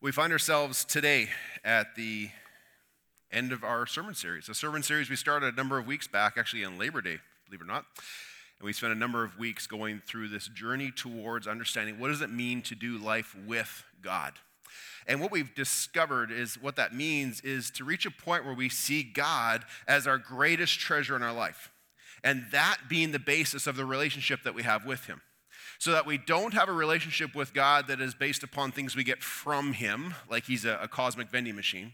We find ourselves today at the end of our sermon series. A sermon series we started a number of weeks back, actually on Labor Day, believe it or not. And we spent a number of weeks going through this journey towards understanding what does it mean to do life with God. And what we've discovered is what that means is to reach a point where we see God as our greatest treasure in our life. And that being the basis of the relationship that we have with Him so that we don't have a relationship with God that is based upon things we get from Him, like He's a, a cosmic vending machine.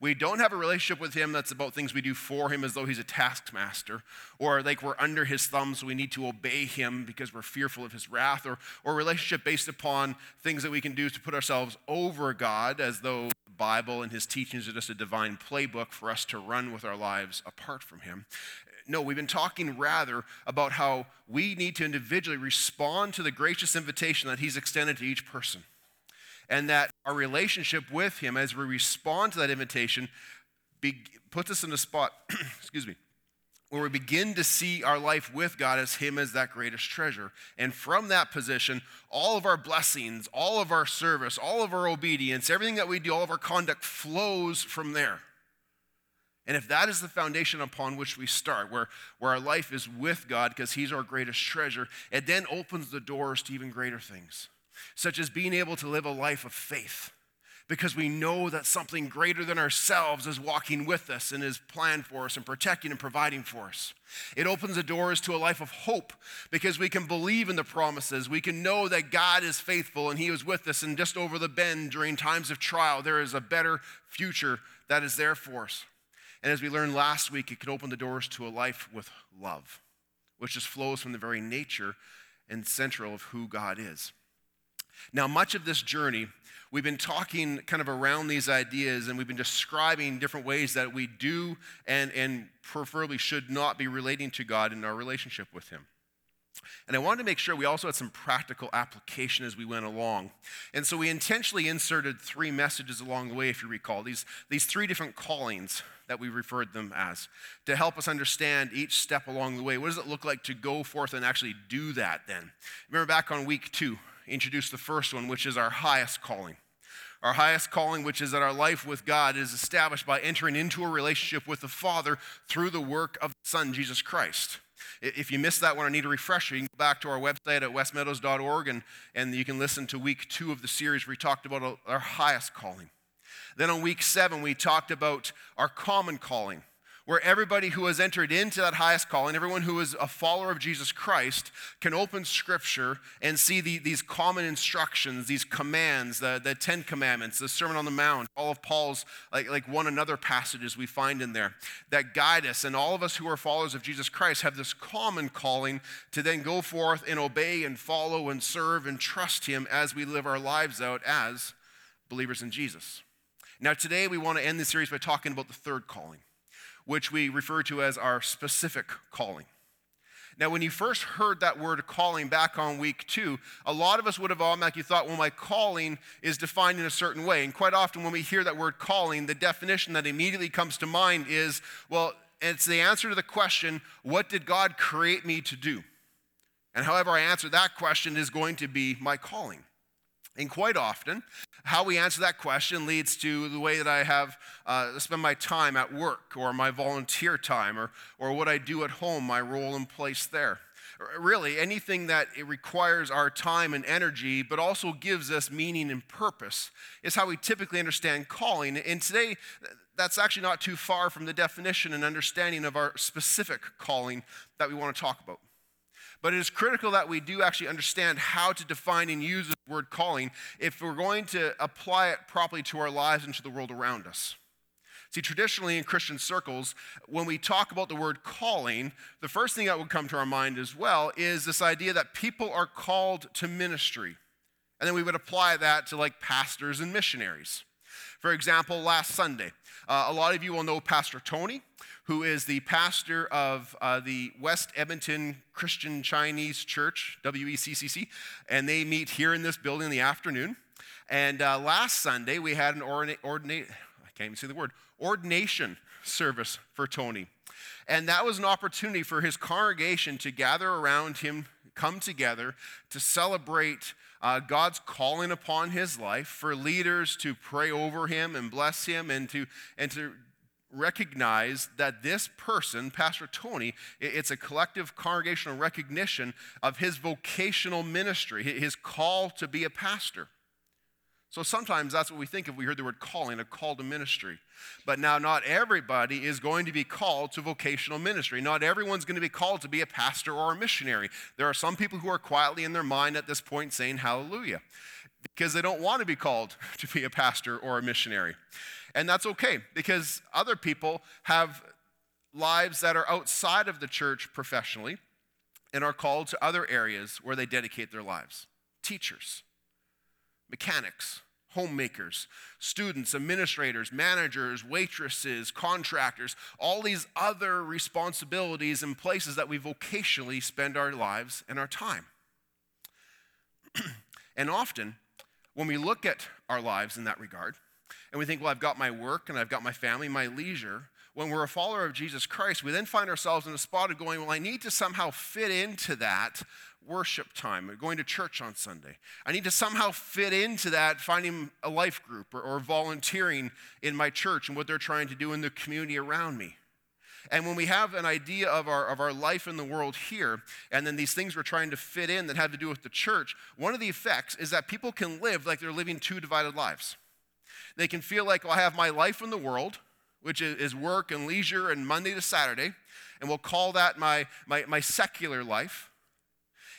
We don't have a relationship with Him that's about things we do for Him as though He's a taskmaster, or like we're under His thumb, so we need to obey Him because we're fearful of His wrath, or, or a relationship based upon things that we can do to put ourselves over God as though the Bible and His teachings are just a divine playbook for us to run with our lives apart from Him. No, we've been talking rather about how we need to individually respond to the gracious invitation that He's extended to each person. And that our relationship with Him, as we respond to that invitation, be, puts us in a spot, excuse me, where we begin to see our life with God as Him as that greatest treasure. And from that position, all of our blessings, all of our service, all of our obedience, everything that we do, all of our conduct flows from there. And if that is the foundation upon which we start, where, where our life is with God because He's our greatest treasure, it then opens the doors to even greater things, such as being able to live a life of faith because we know that something greater than ourselves is walking with us and is planned for us and protecting and providing for us. It opens the doors to a life of hope because we can believe in the promises. We can know that God is faithful and He is with us. And just over the bend during times of trial, there is a better future that is there for us. And as we learned last week, it can open the doors to a life with love, which just flows from the very nature and central of who God is. Now, much of this journey, we've been talking kind of around these ideas and we've been describing different ways that we do and, and preferably should not be relating to God in our relationship with Him. And I wanted to make sure we also had some practical application as we went along. And so we intentionally inserted three messages along the way, if you recall, these, these three different callings that we referred them as, to help us understand each step along the way. What does it look like to go forth and actually do that then? Remember back on week two, introduced the first one, which is our highest calling. Our highest calling, which is that our life with God is established by entering into a relationship with the Father through the work of the Son, Jesus Christ. If you missed that one I need a refresher, you can go back to our website at westmeadows.org and, and you can listen to week two of the series where we talked about our highest calling. Then on week seven, we talked about our common calling where everybody who has entered into that highest calling, everyone who is a follower of Jesus Christ, can open Scripture and see the, these common instructions, these commands, the, the Ten Commandments, the Sermon on the Mount, all of Paul's like, like one another passages we find in there that guide us. And all of us who are followers of Jesus Christ have this common calling to then go forth and obey and follow and serve and trust Him as we live our lives out as believers in Jesus. Now, today we want to end the series by talking about the third calling which we refer to as our specific calling. Now, when you first heard that word calling back on week two, a lot of us would have automatically thought, well, my calling is defined in a certain way. And quite often, when we hear that word calling, the definition that immediately comes to mind is, well, it's the answer to the question, what did God create me to do? And however I answer that question is going to be my calling. And quite often, how we answer that question leads to the way that I have uh, spend my time at work or my volunteer time or, or what I do at home, my role and place there. Really, anything that it requires our time and energy, but also gives us meaning and purpose, is how we typically understand calling. And today, that's actually not too far from the definition and understanding of our specific calling that we want to talk about. But it is critical that we do actually understand how to define and use the word calling if we're going to apply it properly to our lives and to the world around us. See, traditionally in Christian circles, when we talk about the word calling, the first thing that would come to our mind as well is this idea that people are called to ministry. And then we would apply that to like pastors and missionaries. For example, last Sunday, uh, a lot of you will know Pastor Tony who is the pastor of uh, the West Edmonton Christian Chinese Church, WECCC, and they meet here in this building in the afternoon. And uh, last Sunday, we had an ordinate, ordinate, I can't even say the word, ordination service for Tony. And that was an opportunity for his congregation to gather around him, come together to celebrate uh, God's calling upon his life for leaders to pray over him and bless him and to, and to recognize that this person, Pastor Tony, it's a collective congregational recognition of his vocational ministry, his call to be a pastor. So sometimes that's what we think if we heard the word calling, a call to ministry. But now, not everybody is going to be called to vocational ministry. Not everyone's going to be called to be a pastor or a missionary. There are some people who are quietly in their mind at this point saying hallelujah because they don't want to be called to be a pastor or a missionary. And that's okay because other people have lives that are outside of the church professionally and are called to other areas where they dedicate their lives. Teachers, mechanics, homemakers, students, administrators, managers, waitresses, contractors, all these other responsibilities and places that we vocationally spend our lives and our time. and often, when we look at our lives in that regard, and we think, well, I've got my work and I've got my family, my leisure. When we're a follower of Jesus Christ, we then find ourselves in a spot of going, well, I need to somehow fit into that worship time, or going to church on Sunday. I need to somehow fit into that, finding a life group or, or volunteering in my church and what they're trying to do in the community around me. And when we have an idea of our, of our life in the world here, and then these things we're trying to fit in that have to do with the church, one of the effects is that people can live like they're living two divided lives. They can feel like, well, I have my life in the world, which is work and leisure and Monday to Saturday, and we'll call that my, my, my secular life.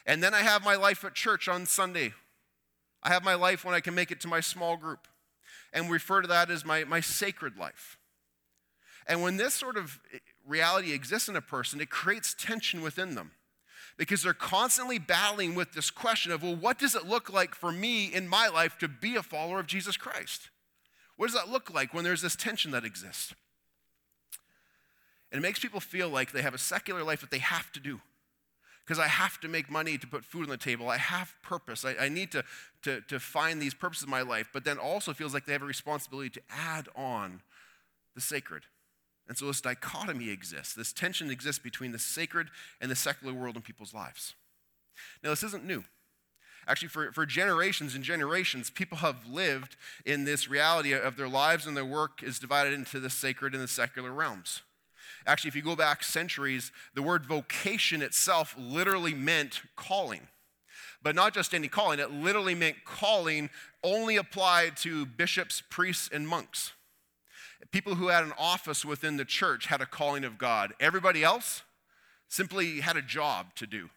And then I have my life at church on Sunday. I have my life when I can make it to my small group. And refer to that as my, my sacred life. And when this sort of eh, reality exists in a person, it creates tension within them because they're constantly battling with this question of, well, what does it look like for me in my life to be a follower of Jesus Christ? What does that look like when there's this tension that exists? And it makes people feel like they have a secular life that they have to do. Because I have to make money to put food on the table. I have purpose. I, I need to, to, to find these purposes in my life, but then also feels like they have a responsibility to add on the sacred. And so this dichotomy exists. This tension exists between the sacred and the secular world in people's lives. Now, this isn't new. Actually, for, for generations and generations, people have lived in this reality of their lives and their work is divided into the sacred and the secular realms. Actually, if you go back centuries, the word vocation itself literally meant calling. But not just any calling, it literally meant calling only applied to bishops, priests, and monks. People who had an office within the church had a calling of God. Everybody else simply had a job to do.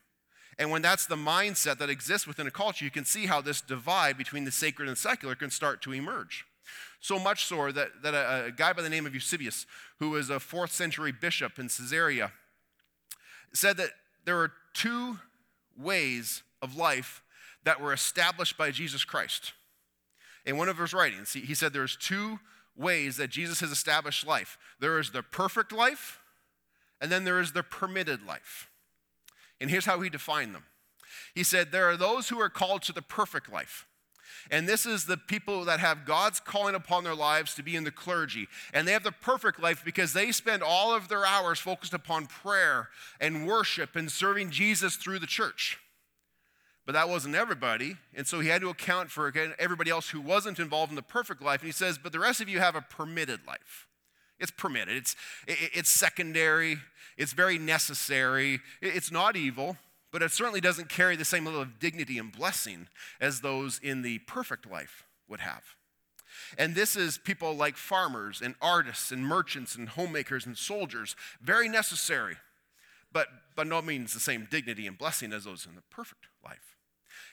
And when that's the mindset that exists within a culture, you can see how this divide between the sacred and secular can start to emerge. So much so that, that a, a guy by the name of Eusebius, who was a fourth century bishop in Caesarea, said that there were two ways of life that were established by Jesus Christ. In one of his writings, he, he said there's two ways that Jesus has established life there is the perfect life, and then there is the permitted life. And here's how he defined them He said, There are those who are called to the perfect life. And this is the people that have God's calling upon their lives to be in the clergy. And they have the perfect life because they spend all of their hours focused upon prayer and worship and serving Jesus through the church. But that wasn't everybody. And so he had to account for everybody else who wasn't involved in the perfect life. And he says, But the rest of you have a permitted life. It's permitted, it's, it's secondary, it's very necessary. It's not evil, but it certainly doesn't carry the same level of dignity and blessing as those in the perfect life would have. And this is people like farmers and artists and merchants and homemakers and soldiers, very necessary, but by no means the same dignity and blessing as those in the perfect life.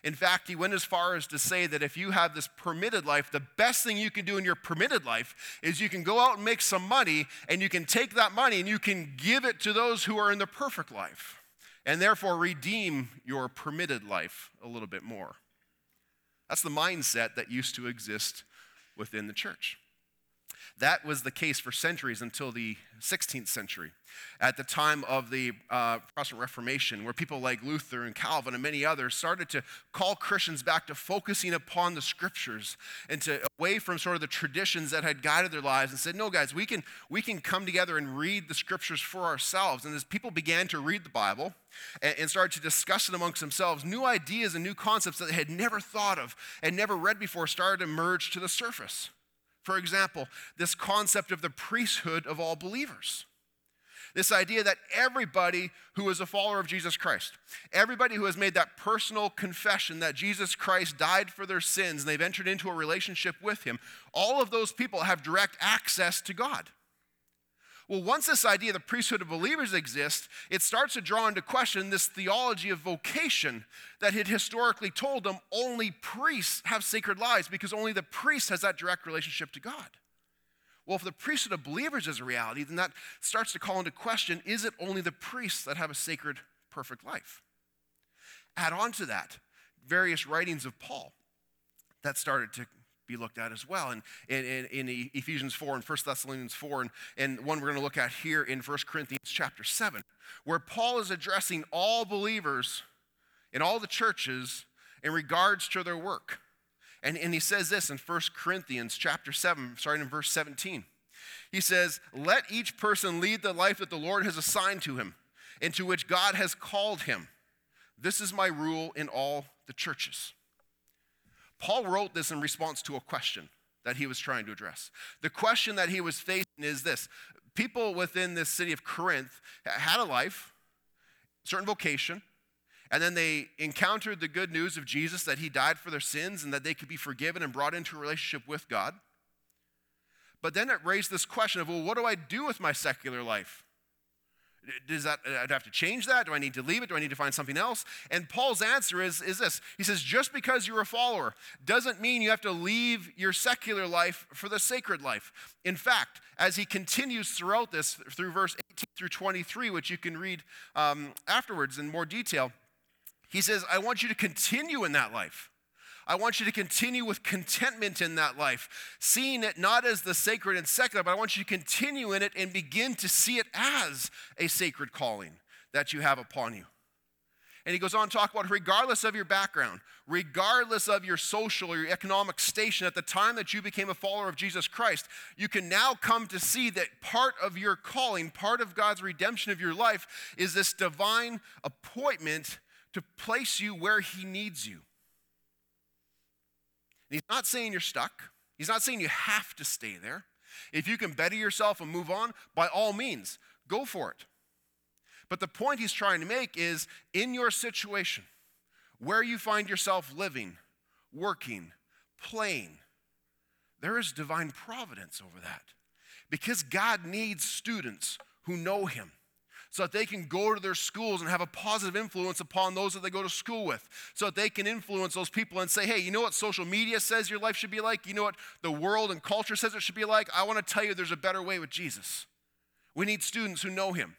In fact, he went as far as to say that if you have this permitted life, the best thing you can do in your permitted life is you can go out and make some money, and you can take that money and you can give it to those who are in the perfect life, and therefore redeem your permitted life a little bit more. That's the mindset that used to exist within the church. That was the case for centuries until the 16th century, at the time of the uh, Protestant Reformation, where people like Luther and Calvin and many others started to call Christians back to focusing upon the scriptures and to away from sort of the traditions that had guided their lives and said, no, guys, we can, we can come together and read the scriptures for ourselves. And as people began to read the Bible and, and started to discuss it amongst themselves, new ideas and new concepts that they had never thought of and never read before started to emerge to the surface. For example, this concept of the priesthood of all believers. This idea that everybody who is a follower of Jesus Christ, everybody who has made that personal confession that Jesus Christ died for their sins and they've entered into a relationship with him, all of those people have direct access to God. Well, once this idea of the priesthood of believers exists, it starts to draw into question this theology of vocation that had historically told them only priests have sacred lives because only the priest has that direct relationship to God. Well, if the priesthood of believers is a reality, then that starts to call into question is it only the priests that have a sacred, perfect life? Add on to that various writings of Paul that started to be looked at as well. And in, Ephesians 4 and 1 Thessalonians 4, and, and one we're going to look at here in 1 Corinthians chapter 7, where Paul is addressing all believers in all the churches in regards to their work. And, and he says this in 1 Corinthians chapter 7, starting in verse 17. He says, Let each person lead the life that the Lord has assigned to him, into which God has called him. This is my rule in all the churches. Paul wrote this in response to a question that he was trying to address. The question that he was facing is this people within this city of Corinth had a life, certain vocation, and then they encountered the good news of Jesus that he died for their sins and that they could be forgiven and brought into a relationship with God. But then it raised this question of, well, what do I do with my secular life? Does that, I'd have to change that? Do I need to leave it? Do I need to find something else? And Paul's answer is, is this He says, just because you're a follower doesn't mean you have to leave your secular life for the sacred life. In fact, as he continues throughout this, through verse 18 through 23, which you can read um, afterwards in more detail, he says, I want you to continue in that life. I want you to continue with contentment in that life, seeing it not as the sacred and secular, but I want you to continue in it and begin to see it as a sacred calling that you have upon you. And he goes on to talk about regardless of your background, regardless of your social or your economic station at the time that you became a follower of Jesus Christ, you can now come to see that part of your calling, part of God's redemption of your life, is this divine appointment to place you where he needs you. He's not saying you're stuck. He's not saying you have to stay there. If you can better yourself and move on, by all means, go for it. But the point he's trying to make is in your situation, where you find yourself living, working, playing, there is divine providence over that. Because God needs students who know him so that they can go to their schools and have a positive influence upon those that they go to school with, so that they can influence those people and say, hey, you know what social media says your life should be like? You know what the world and culture says it should be like? I want to tell you there's a better way with Jesus. We need students who know him.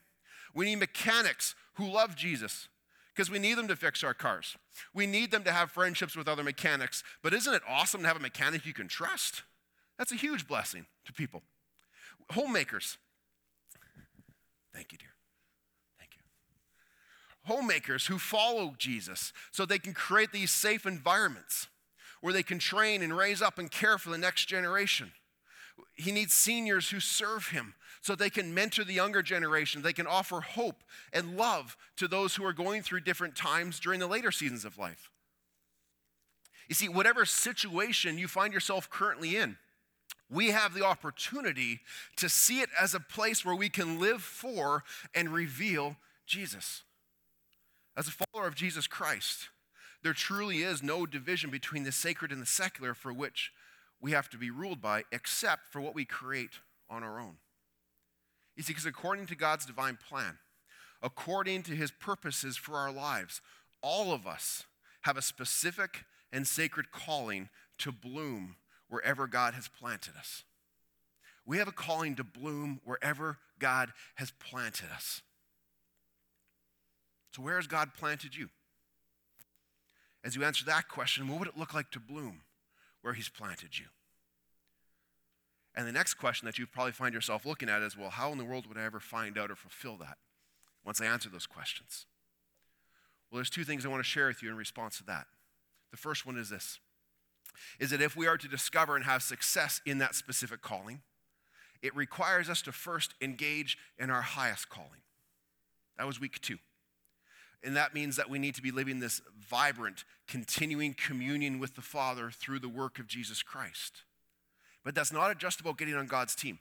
We need mechanics who love Jesus because we need them to fix our cars. We need them to have friendships with other mechanics. But isn't it awesome to have a mechanic you can trust? That's a huge blessing to people. Homemakers. Thank you, dear homemakers who follow Jesus so they can create these safe environments where they can train and raise up and care for the next generation. He needs seniors who serve him so they can mentor the younger generation. They can offer hope and love to those who are going through different times during the later seasons of life. You see, whatever situation you find yourself currently in, we have the opportunity to see it as a place where we can live for and reveal Jesus. As a follower of Jesus Christ, there truly is no division between the sacred and the secular for which we have to be ruled by, except for what we create on our own. You see, because according to God's divine plan, according to his purposes for our lives, all of us have a specific and sacred calling to bloom wherever God has planted us. We have a calling to bloom wherever God has planted us. So, where has God planted you? As you answer that question, what would it look like to bloom where He's planted you? And the next question that you probably find yourself looking at is well, how in the world would I ever find out or fulfill that once I answer those questions? Well, there's two things I want to share with you in response to that. The first one is this is that if we are to discover and have success in that specific calling, it requires us to first engage in our highest calling. That was week two. And that means that we need to be living this vibrant, continuing communion with the Father through the work of Jesus Christ. But that's not just about getting on God's team.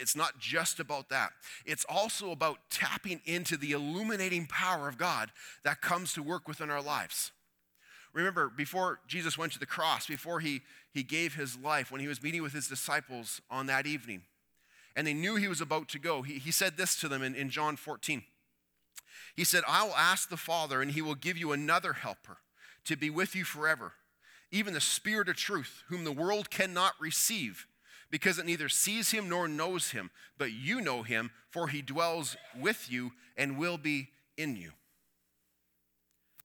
It's not just about that. It's also about tapping into the illuminating power of God that comes to work within our lives. Remember, before Jesus went to the cross, before he, he gave his life, when he was meeting with his disciples on that evening, and they knew he was about to go, he, he said this to them in, in John 14. He said, I will ask the Father, and he will give you another helper to be with you forever, even the Spirit of truth, whom the world cannot receive, because it neither sees him nor knows him. But you know him, for he dwells with you and will be in you.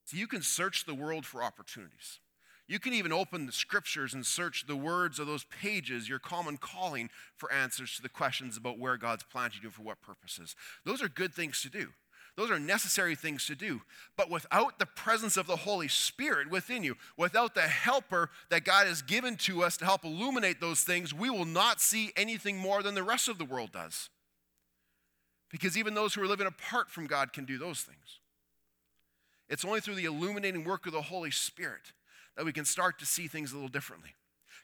So you can search the world for opportunities. You can even open the scriptures and search the words of those pages, your common calling, for answers to the questions about where God's planted you for what purposes. Those are good things to do. Those are necessary things to do. But without the presence of the Holy Spirit within you, without the helper that God has given to us to help illuminate those things, we will not see anything more than the rest of the world does. Because even those who are living apart from God can do those things. It's only through the illuminating work of the Holy Spirit that we can start to see things a little differently.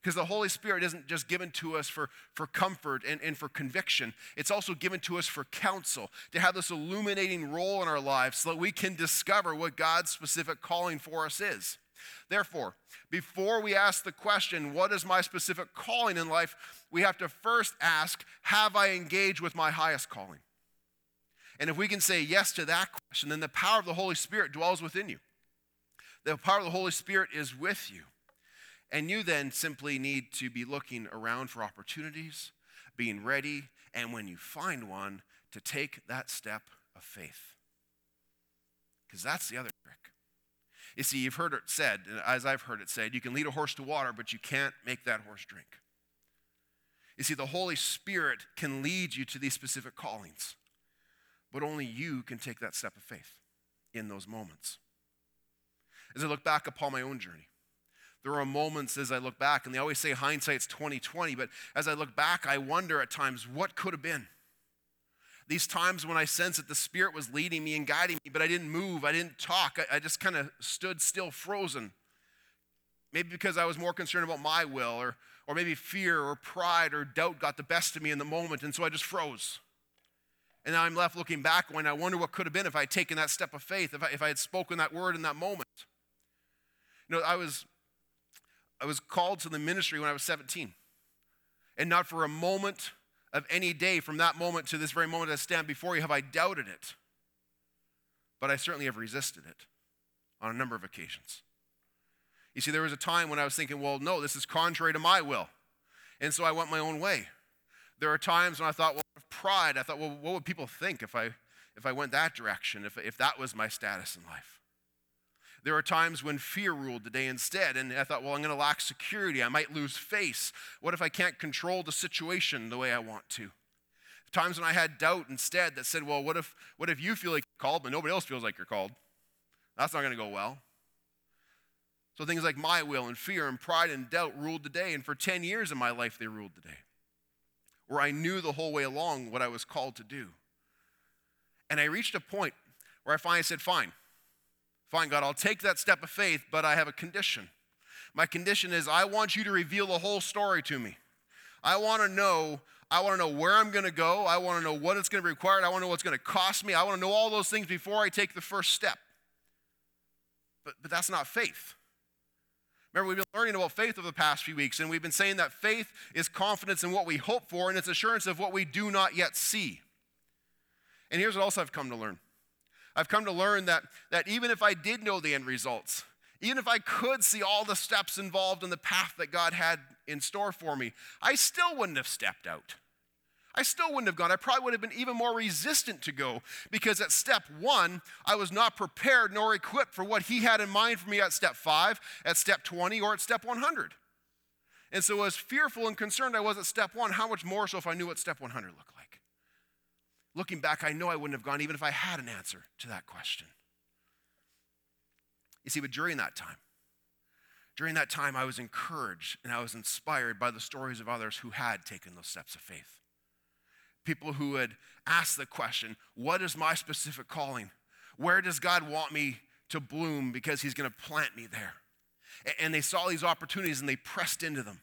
Because the Holy Spirit isn't just given to us for, for comfort and, and for conviction, it's also given to us for counsel, to have this illuminating role in our lives so that we can discover what God's specific calling for us is. Therefore, before we ask the question, what is my specific calling in life, we have to first ask, have I engaged with my highest calling? And if we can say yes to that question, then the power of the Holy Spirit dwells within you. The power of the Holy Spirit is with you. And you then simply need to be looking around for opportunities, being ready, and when you find one, to take that step of faith. Because that's the other trick. You see, you've heard it said, as I've heard it said, you can lead a horse to water, but you can't make that horse drink. You see, the Holy Spirit can lead you to these specific callings, but only you can take that step of faith in those moments. As I look back upon my own journey, there are moments as I look back, and they always say hindsight's 2020, but as I look back, I wonder at times what could have been. These times when I sense that the Spirit was leading me and guiding me, but I didn't move, I didn't talk, I, I just kind of stood still, frozen. Maybe because I was more concerned about my will, or, or maybe fear or pride or doubt got the best of me in the moment, and so I just froze. And now I'm left looking back when I wonder what could have been if I had taken that step of faith, if I, if I had spoken that word in that moment. You know, I was I was called to the ministry when I was 17. And not for a moment of any day from that moment to this very moment I stand before you have I doubted it. But I certainly have resisted it on a number of occasions. You see, there was a time when I was thinking, well, no, this is contrary to my will. And so I went my own way. There are times when I thought, well, pride, I thought, well, what would people think if I, if I went that direction, if, if that was my status in life? There are times when fear ruled the day instead, and I thought, well, I'm going to lack security. I might lose face. What if I can't control the situation the way I want to? Times when I had doubt instead that said, well, what if, what if you feel like you're called, but nobody else feels like you're called? That's not going to go well. So things like my will and fear and pride and doubt ruled the day, and for 10 years in my life, they ruled the day, where I knew the whole way along what I was called to do. And I reached a point where I finally said, fine, Fine, God, I'll take that step of faith, but I have a condition. My condition is I want you to reveal the whole story to me. I want to know I want to know where I'm going to go. I want to know what it's going to be required. I want to know what's going to cost me. I want to know all those things before I take the first step. But, but that's not faith. Remember, we've been learning about faith over the past few weeks, and we've been saying that faith is confidence in what we hope for, and it's assurance of what we do not yet see. And here's what else I've come to learn I've come to learn that, that even if I did know the end results, even if I could see all the steps involved in the path that God had in store for me, I still wouldn't have stepped out. I still wouldn't have gone. I probably would have been even more resistant to go because at step one, I was not prepared nor equipped for what He had in mind for me at step five, at step 20, or at step 100. And so, as fearful and concerned I was at step one, how much more so if I knew what step 100 looked like? Looking back, I know I wouldn't have gone even if I had an answer to that question. You see, but during that time, during that time, I was encouraged and I was inspired by the stories of others who had taken those steps of faith. People who had asked the question, What is my specific calling? Where does God want me to bloom because He's going to plant me there? And they saw these opportunities and they pressed into them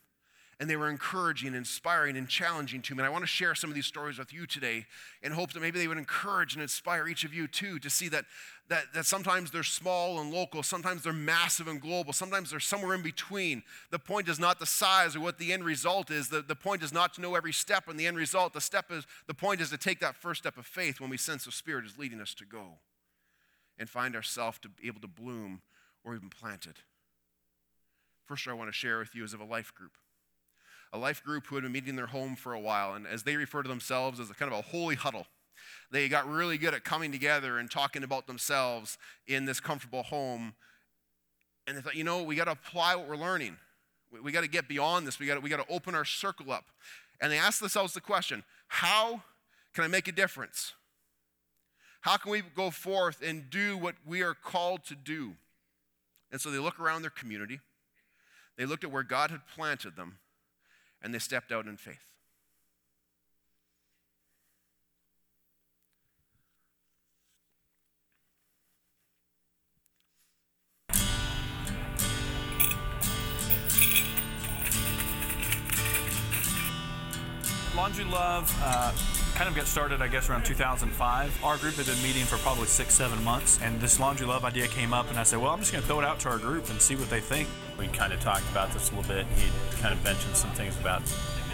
and they were encouraging, inspiring, and challenging to me. And I want to share some of these stories with you today in hopes that maybe they would encourage and inspire each of you too to see that, that, that sometimes they're small and local, sometimes they're massive and global, sometimes they're somewhere in between. The point is not the size or what the end result is. The, the point is not to know every step and the end result. The, step is, the point is to take that first step of faith when we sense the Spirit is leading us to go and find ourselves to be able to bloom or even plant it. First, I want to share with you is of a life group a life group who had been meeting in their home for a while. And as they refer to themselves as a kind of a holy huddle, they got really good at coming together and talking about themselves in this comfortable home. And they thought, you know, we got to apply what we're learning. We, we got to get beyond this. We got we to open our circle up. And they asked themselves the question how can I make a difference? How can we go forth and do what we are called to do? And so they look around their community. They looked at where God had planted them and they stepped out in faith. Laundry Love uh, kind of got started, I guess, around 2005. Our group had been meeting for probably six, seven months, and this Laundry Love idea came up, and I said, well, I'm just going to throw it out to our group and see what they think. We kind of talked about this a little bit. He kind of mentioned some things about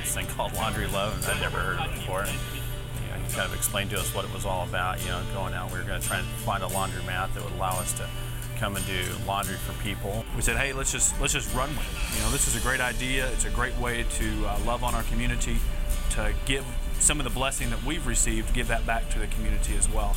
this thing called Laundry Love, and I'd never heard of it before. And, you know, he kind of explained to us what it was all about. You know, going out, we were going to try and find a laundromat that would allow us to come and do laundry for people. We said, hey, let's just let's just run with it. You know, this is a great idea. It's a great way to uh, love on our community, to give some of the blessing that we've received, give that back to the community as well.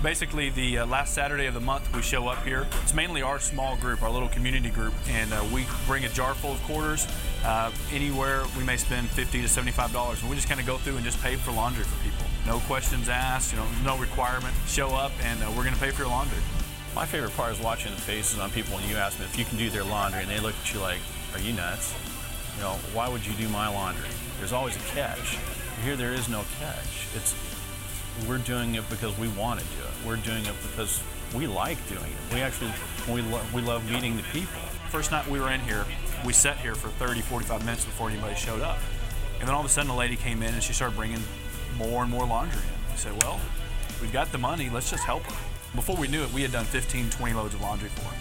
Basically, the uh, last Saturday of the month, we show up here. It's mainly our small group, our little community group, and uh, we bring a jar full of quarters. Uh, anywhere we may spend 50 to 75 dollars, and we just kind of go through and just pay for laundry for people. No questions asked, you know, no requirement. Show up, and uh, we're going to pay for your laundry. My favorite part is watching the faces on people when you ask them if you can do their laundry, and they look at you like, "Are you nuts? You know, why would you do my laundry?" There's always a catch. Here there is no catch. It's we're doing it because we want to do it. We're doing it because we like doing it. We actually we lo- we love meeting the people. First night we were in here, we sat here for 30, 45 minutes before anybody showed up. And then all of a sudden a lady came in and she started bringing more and more laundry in. We said, well, we've got the money, let's just help her. Before we knew it, we had done 15, 20 loads of laundry for her.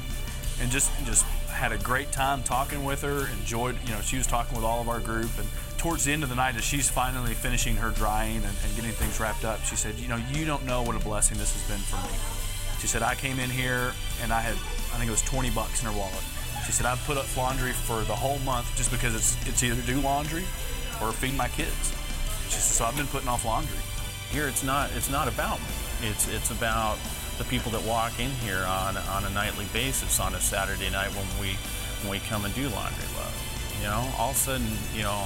And just just had a great time talking with her, enjoyed, you know, she was talking with all of our group and towards the end of the night, as she's finally finishing her drying and, and, getting things wrapped up, she said, You know, you don't know what a blessing this has been for me. She said, I came in here and I had, I think it was 20 bucks in her wallet. She said, I've put up laundry for the whole month just because it's, it's either do laundry or feed my kids. She said, So I've been putting off laundry. Here, it's not, it's not about me. It's, it's about the people that walk in here on, on a nightly basis on a Saturday night when we, when we come and do laundry love. You know, all of a sudden, you know,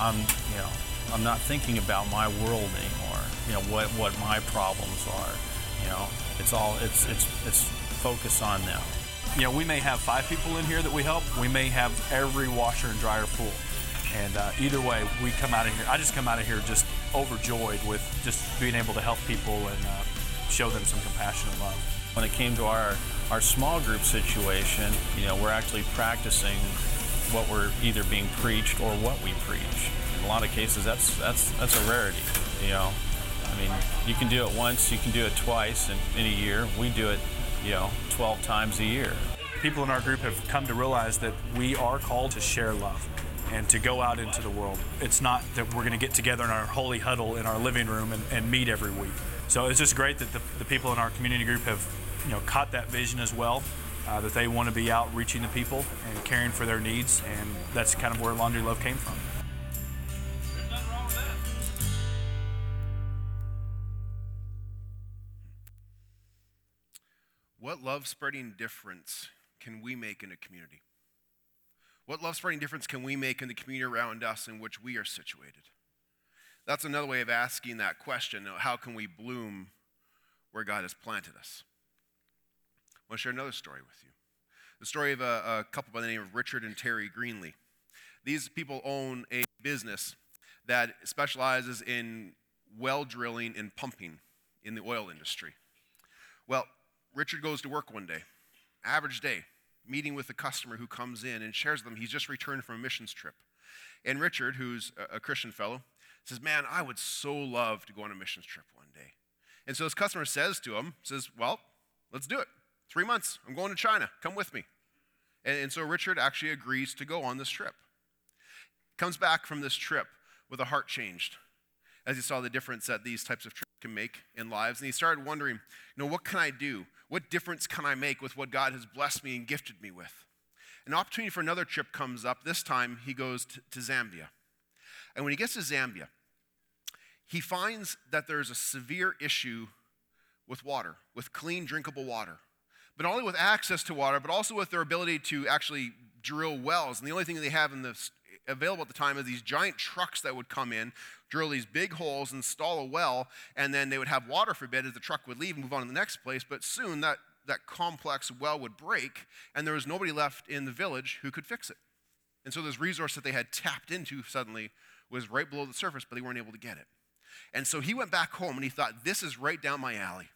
I'm, you know, I'm not thinking about my world anymore. You know, what, what my problems are. You know, it's all, it's, it's, it's focused on them. You know, we may have five people in here that we help. We may have every washer and dryer full. And uh, either way, we come out of here. I just come out of here just overjoyed with just being able to help people and uh, show them some compassion and love. When it came to our, our small group situation, you know, we're actually practicing what we're either being preached or what we preach. In a lot of cases, that's that's that's a rarity. You know, I mean, you can do it once, you can do it twice in, in a year. We do it, you know, 12 times a year. People in our group have come to realize that we are called to share love and to go out into the world. It's not that we're going to get together in our holy huddle in our living room and, and meet every week. So it's just great that the, the people in our community group have, you know, caught that vision as well uh, that they want to be out reaching the people and caring for their needs, and that's kind of where Laundry Love came from. What love spreading difference can we make in a community? What love spreading difference can we make in the community around us in which we are situated? That's another way of asking that question. How can we bloom where God has planted us? I want to share another story with you. The story of a, a couple by the name of Richard and Terry Greenlee. These people own a business that specializes in well drilling and pumping in the oil industry. Well, Richard goes to work one day, average day, meeting with a customer who comes in and shares with them he's just returned from a missions trip. And Richard, who's a Christian fellow, says, Man, I would so love to go on a missions trip one day. And so his customer says to him, says, Well, let's do it. Three months. I'm going to China. Come with me. And, and so Richard actually agrees to go on this trip. Comes back from this trip with a heart changed as he saw the difference that these types of trips can make in lives. And he started wondering, you know, what can I do? What difference can I make with what God has blessed me and gifted me with? An opportunity for another trip comes up. This time he goes to, to Zambia. And when he gets to Zambia, he finds that there's a severe issue with water, with clean, drinkable water. But not only with access to water, but also with their ability to actually drill wells. And the only thing they have in the, available at the time is these giant trucks that would come in, drill these big holes, install a well, and then they would have water forbid as the truck would leave and move on to the next place. But soon that, that complex well would break, and there was nobody left in the village who could fix it. And so this resource that they had tapped into suddenly was right below the surface, but they weren't able to get it. And so he went back home and he thought, this is right down my alley.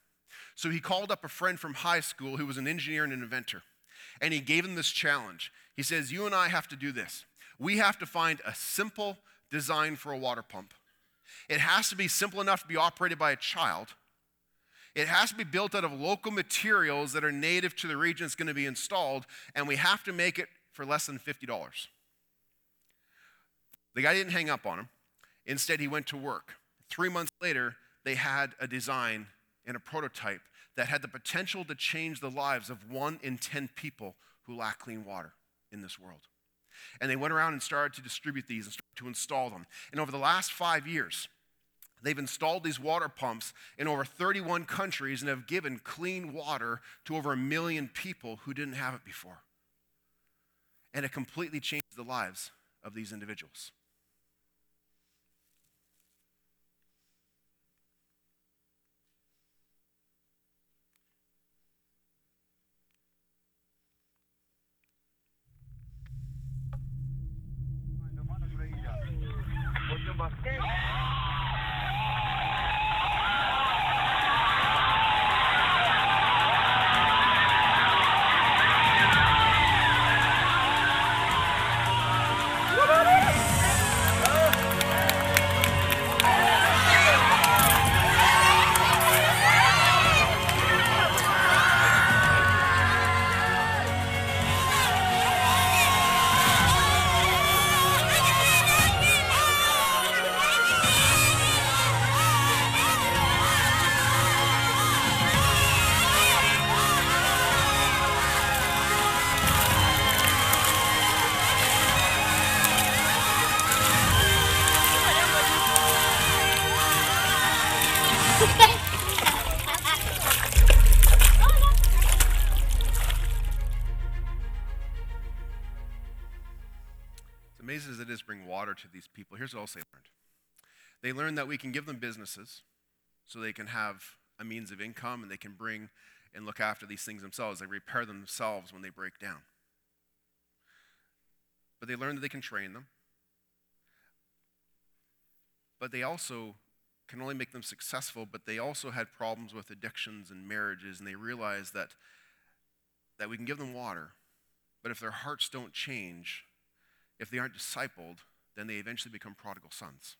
So he called up a friend from high school who was an engineer and an inventor. And he gave him this challenge. He says, You and I have to do this. We have to find a simple design for a water pump. It has to be simple enough to be operated by a child. It has to be built out of local materials that are native to the region it's going to be installed, and we have to make it for less than $50. The guy didn't hang up on him. Instead, he went to work. Three months later, they had a design and a prototype that had the potential to change the lives of one in 10 people who lack clean water in this world. And they went around and started to distribute these and to install them. And over the last five years, they've installed these water pumps in over 31 countries and have given clean water to over a million people who didn't have it before. And it completely changed the lives of these individuals. Amazing water to these people, here's what else they learned. They learned that we can give them businesses so they can have a means of income and they can bring and look after these things themselves. They repair them themselves when they break down. But they learned that they can train them. But they also can only make them successful, but they also had problems with addictions and marriages, and they realized that, that we can give them water, but if their hearts don't change, if they aren't discipled, then they eventually become prodigal sons.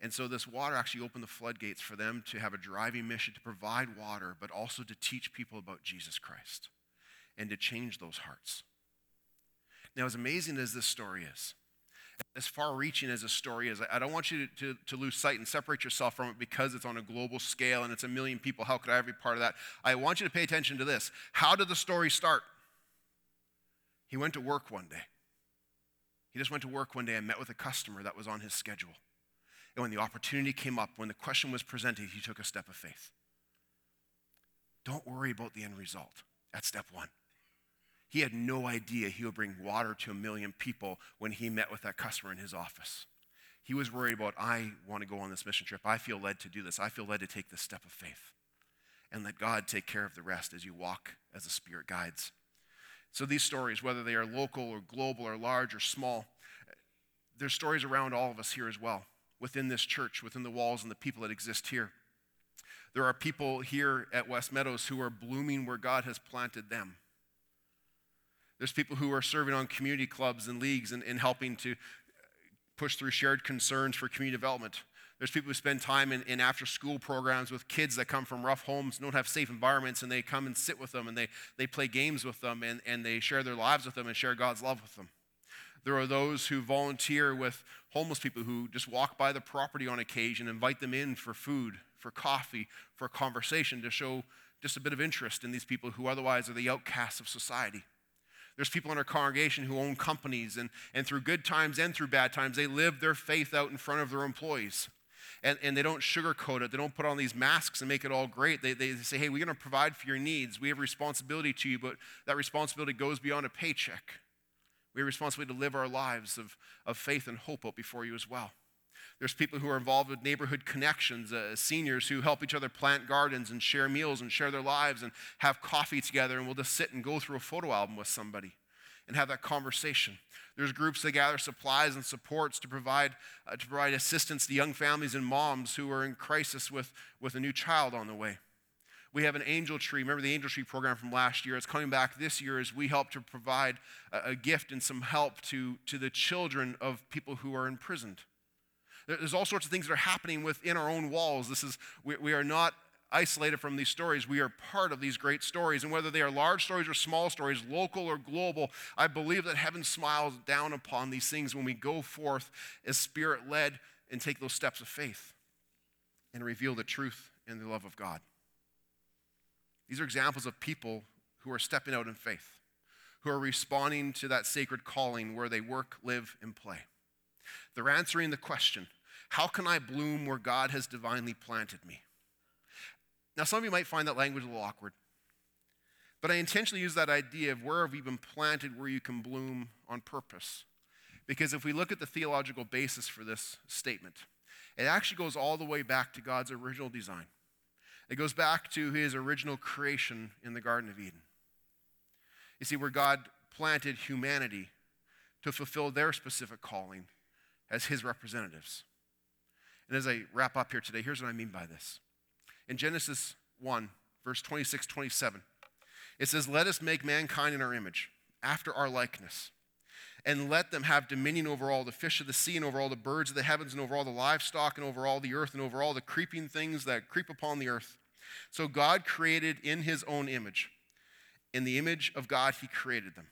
And so this water actually opened the floodgates for them to have a driving mission to provide water, but also to teach people about Jesus Christ and to change those hearts. Now, as amazing as this story is, as far reaching as a story is, I don't want you to, to, to, lose sight and separate yourself from it because it's on a global scale and it's a million people. How could I ever be part of that? I want you to pay attention to this. How did the story start? He went to work one day. He just went to work one day and met with a customer that was on his schedule. And when the opportunity came up, when the question was presented, he took a step of faith. Don't worry about the end result. That's step one. He had no idea he would bring water to a million people when he met with that customer in his office. He was worried about, I want to go on this mission trip. I feel led to do this. I feel led to take this step of faith. And let God take care of the rest as you walk as the Spirit guides. So these stories, whether they are local or global or large or small, there's stories around all of us here as well, within this church, within the walls and the people that exist here. There are people here at West Meadows who are blooming where God has planted them. There's people who are serving on community clubs and leagues and, and helping to push through shared concerns for community development. There's people who spend time in, in after school programs with kids that come from rough homes, don't have safe environments, and they come and sit with them and they, they play games with them and, and they share their lives with them and share God's love with them. There are those who volunteer with homeless people who just walk by the property on occasion, invite them in for food, for coffee, for conversation to show just a bit of interest in these people who otherwise are the outcasts of society. There's people in our congregation who own companies, and, and through good times and through bad times, they live their faith out in front of their employees. And, and they don't sugarcoat it. They don't put on these masks and make it all great. They, they say, hey, we're going to provide for your needs. We have responsibility to you, but that responsibility goes beyond a paycheck. We have responsibility to live our lives of, of faith and hope out before you as well. There's people who are involved with neighborhood connections, uh, seniors who help each other plant gardens and share meals and share their lives and have coffee together, and we'll just sit and go through a photo album with somebody and have that conversation. There's groups that gather supplies and supports to provide, uh, to provide assistance to young families and moms who are in crisis with, with a new child on the way. We have an angel tree. Remember the angel tree program from last year? It's coming back this year as we help to provide a, a gift and some help to, to the children of people who are imprisoned. There's all sorts of things that are happening within our own walls. This is, we, we are not isolated from these stories. We are part of these great stories. And whether they are large stories or small stories, local or global, I believe that heaven smiles down upon these things when we go forth as spirit led and take those steps of faith and reveal the truth and the love of God. These are examples of people who are stepping out in faith, who are responding to that sacred calling where they work, live, and play. They're answering the question how can I bloom where God has divinely planted me? Now, some of you might find that language a little awkward, but I intentionally use that idea of where have you been planted where you can bloom on purpose. Because if we look at the theological basis for this statement, it actually goes all the way back to God's original design. It goes back to his original creation in the Garden of Eden. You see, where God planted humanity to fulfill their specific calling as his representatives. And as I wrap up here today, here's what I mean by this. In Genesis 1, verse 26 27, it says, Let us make mankind in our image, after our likeness, and let them have dominion over all the fish of the sea, and over all the birds of the heavens, and over all the livestock, and over all the earth, and over all the creeping things that creep upon the earth. So God created in his own image. In the image of God, he created them.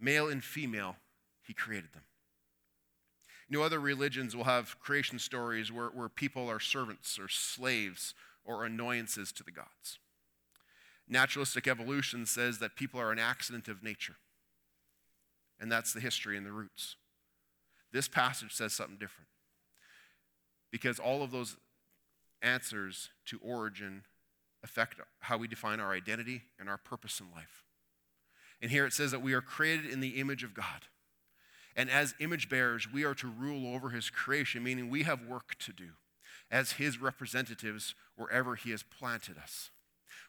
Male and female, he created them. You know, other religions will have creation stories where, where people are servants or slaves or annoyances to the gods. Naturalistic evolution says that people are an accident of nature. And that's the history and the roots. This passage says something different. Because all of those answers to origin affect how we define our identity and our purpose in life. And here it says that we are created in the image of God. And as image bearers, we are to rule over his creation, meaning we have work to do as his representatives wherever he has planted us.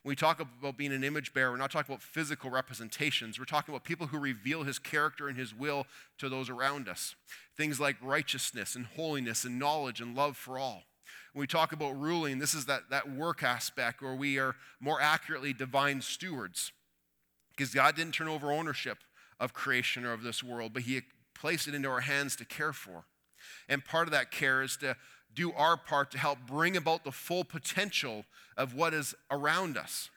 When we talk about being an image bearer, we're not talking about physical representations. We're talking about people who reveal his character and his will to those around us. Things like righteousness and holiness and knowledge and love for all. When we talk about ruling, this is that, that work aspect where we are more accurately divine stewards. Because God didn't turn over ownership of creation or of this world, but he placed it into our hands to care for. And part of that care is to do our part to help bring about the full potential of what is around us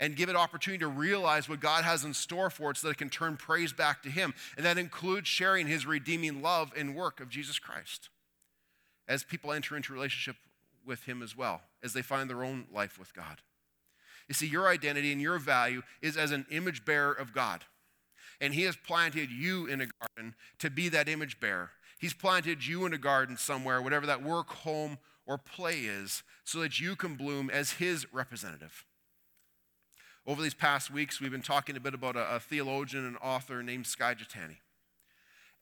and give it opportunity to realize what God has in store for it so that it can turn praise back to Him. And that includes sharing His redeeming love and work of Jesus Christ as people enter into relationship with Him as well, as they find their own life with God. You see, your identity and your value is as an image bearer of God and He has planted you in a garden to be that image bearer. He's planted you in a garden somewhere, whatever that work, home, or play is, so that you can bloom as His representative. Over these past weeks, we've been talking a bit about a, a theologian and author named Skye Jethani.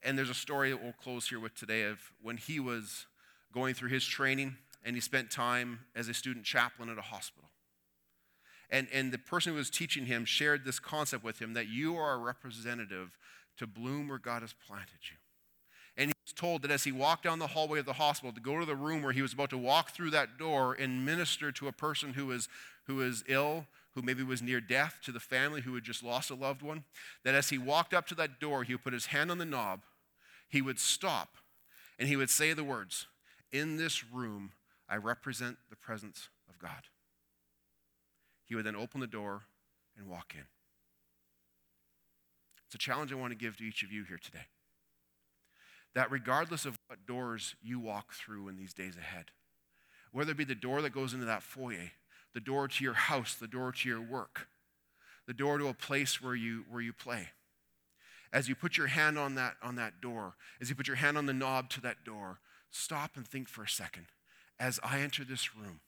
And there's a story that we'll close here with today of when he was going through his training and he spent time as a student chaplain at a hospital. And, and the person who was teaching him shared this concept with him that you are a representative to bloom where God has planted you. Told that as he walked down the hallway of the hospital to go to the room where he was about to walk through that door and minister to a person who was, who was ill, who maybe was near death, to the family who had just lost a loved one, that as he walked up to that door, he would put his hand on the knob, he would stop, and he would say the words, In this room, I represent the presence of God. He would then open the door and walk in. It's a challenge I want to give to each of you here today. That regardless of what doors you walk through in these days ahead, whether it be the door that goes into that foyer, the door to your house, the door to your work, the door to a place where you, where you play, as you put your hand on that, on that door, as you put your hand on the knob to that door, stop and think for a second. As I enter this room,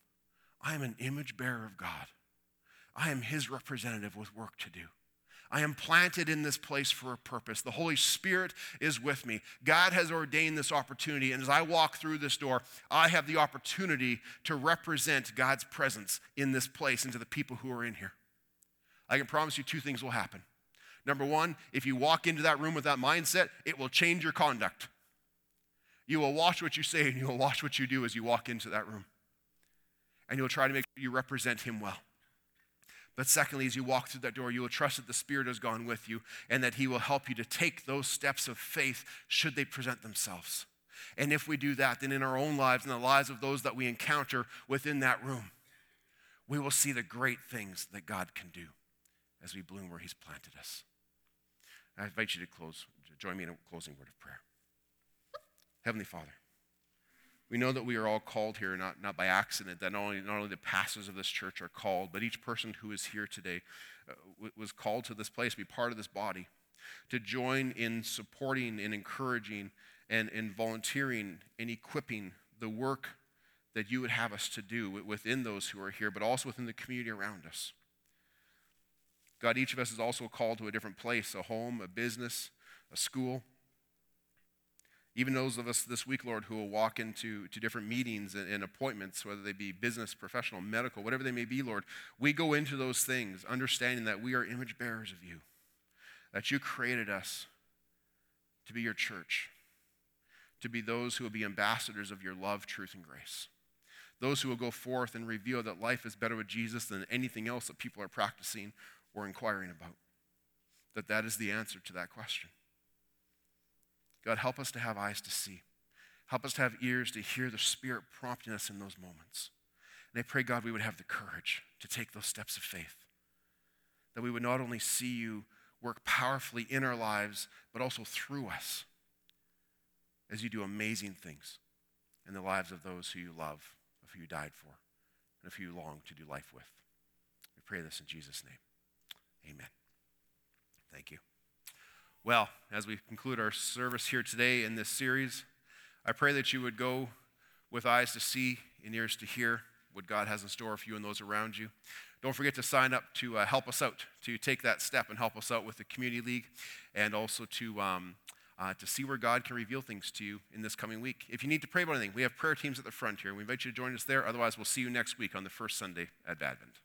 I am an image bearer of God. I am his representative with work to do. I am planted in this place for a purpose. The Holy Spirit is with me. God has ordained this opportunity. And as I walk through this door, I have the opportunity to represent God's presence in this place and to the people who are in here. I can promise you two things will happen. Number one, if you walk into that room with that mindset, it will change your conduct. You will watch what you say and you will watch what you do as you walk into that room. And you'll try to make sure you represent Him well. But secondly, as you walk through that door, you will trust that the Spirit has gone with you and that He will help you to take those steps of faith should they present themselves. And if we do that, then in our own lives and the lives of those that we encounter within that room, we will see the great things that God can do as we bloom where He's planted us. I invite you to close, join me in a closing word of prayer. Heavenly Father, we know that we are all called here, not, not by accident, that not only, not only the pastors of this church are called, but each person who is here today uh, was called to this place be part of this body, to join in supporting and encouraging and, and volunteering and equipping the work that you would have us to do within those who are here, but also within the community around us. God, each of us is also called to a different place a home, a business, a school. Even those of us this week, Lord, who will walk into to different meetings and, and, appointments, whether they be business, professional, medical, whatever they may be, Lord, we go into those things understanding that we are image bearers of you, that you created us to be your church, to be those who will be ambassadors of your love, truth, and grace. Those who will go forth and reveal that life is better with Jesus than anything else that people are practicing or inquiring about. That that is the answer to that question. God, help us to have eyes to see. Help us to have ears to hear the Spirit prompting us in those moments. And I pray, God, we would have the courage to take those steps of faith. That we would not only see you work powerfully in our lives, but also through us as you do amazing things in the lives of those who you love, of who you died for, and of who you long to do life with. We pray this in Jesus' name. Amen. Thank you. Well, as we conclude our service here today in this series, I pray that you would go with eyes to see and ears to hear what God has in store for you and those around you. Don't forget to sign up to uh, help us out, to take that step and help us out with the Community League, and also to, um, uh, to see where God can reveal things to you in this coming week. If you need to pray about anything, we have prayer teams at the front here. We invite you to join us there. Otherwise, we'll see you next week on the first Sunday at Advent.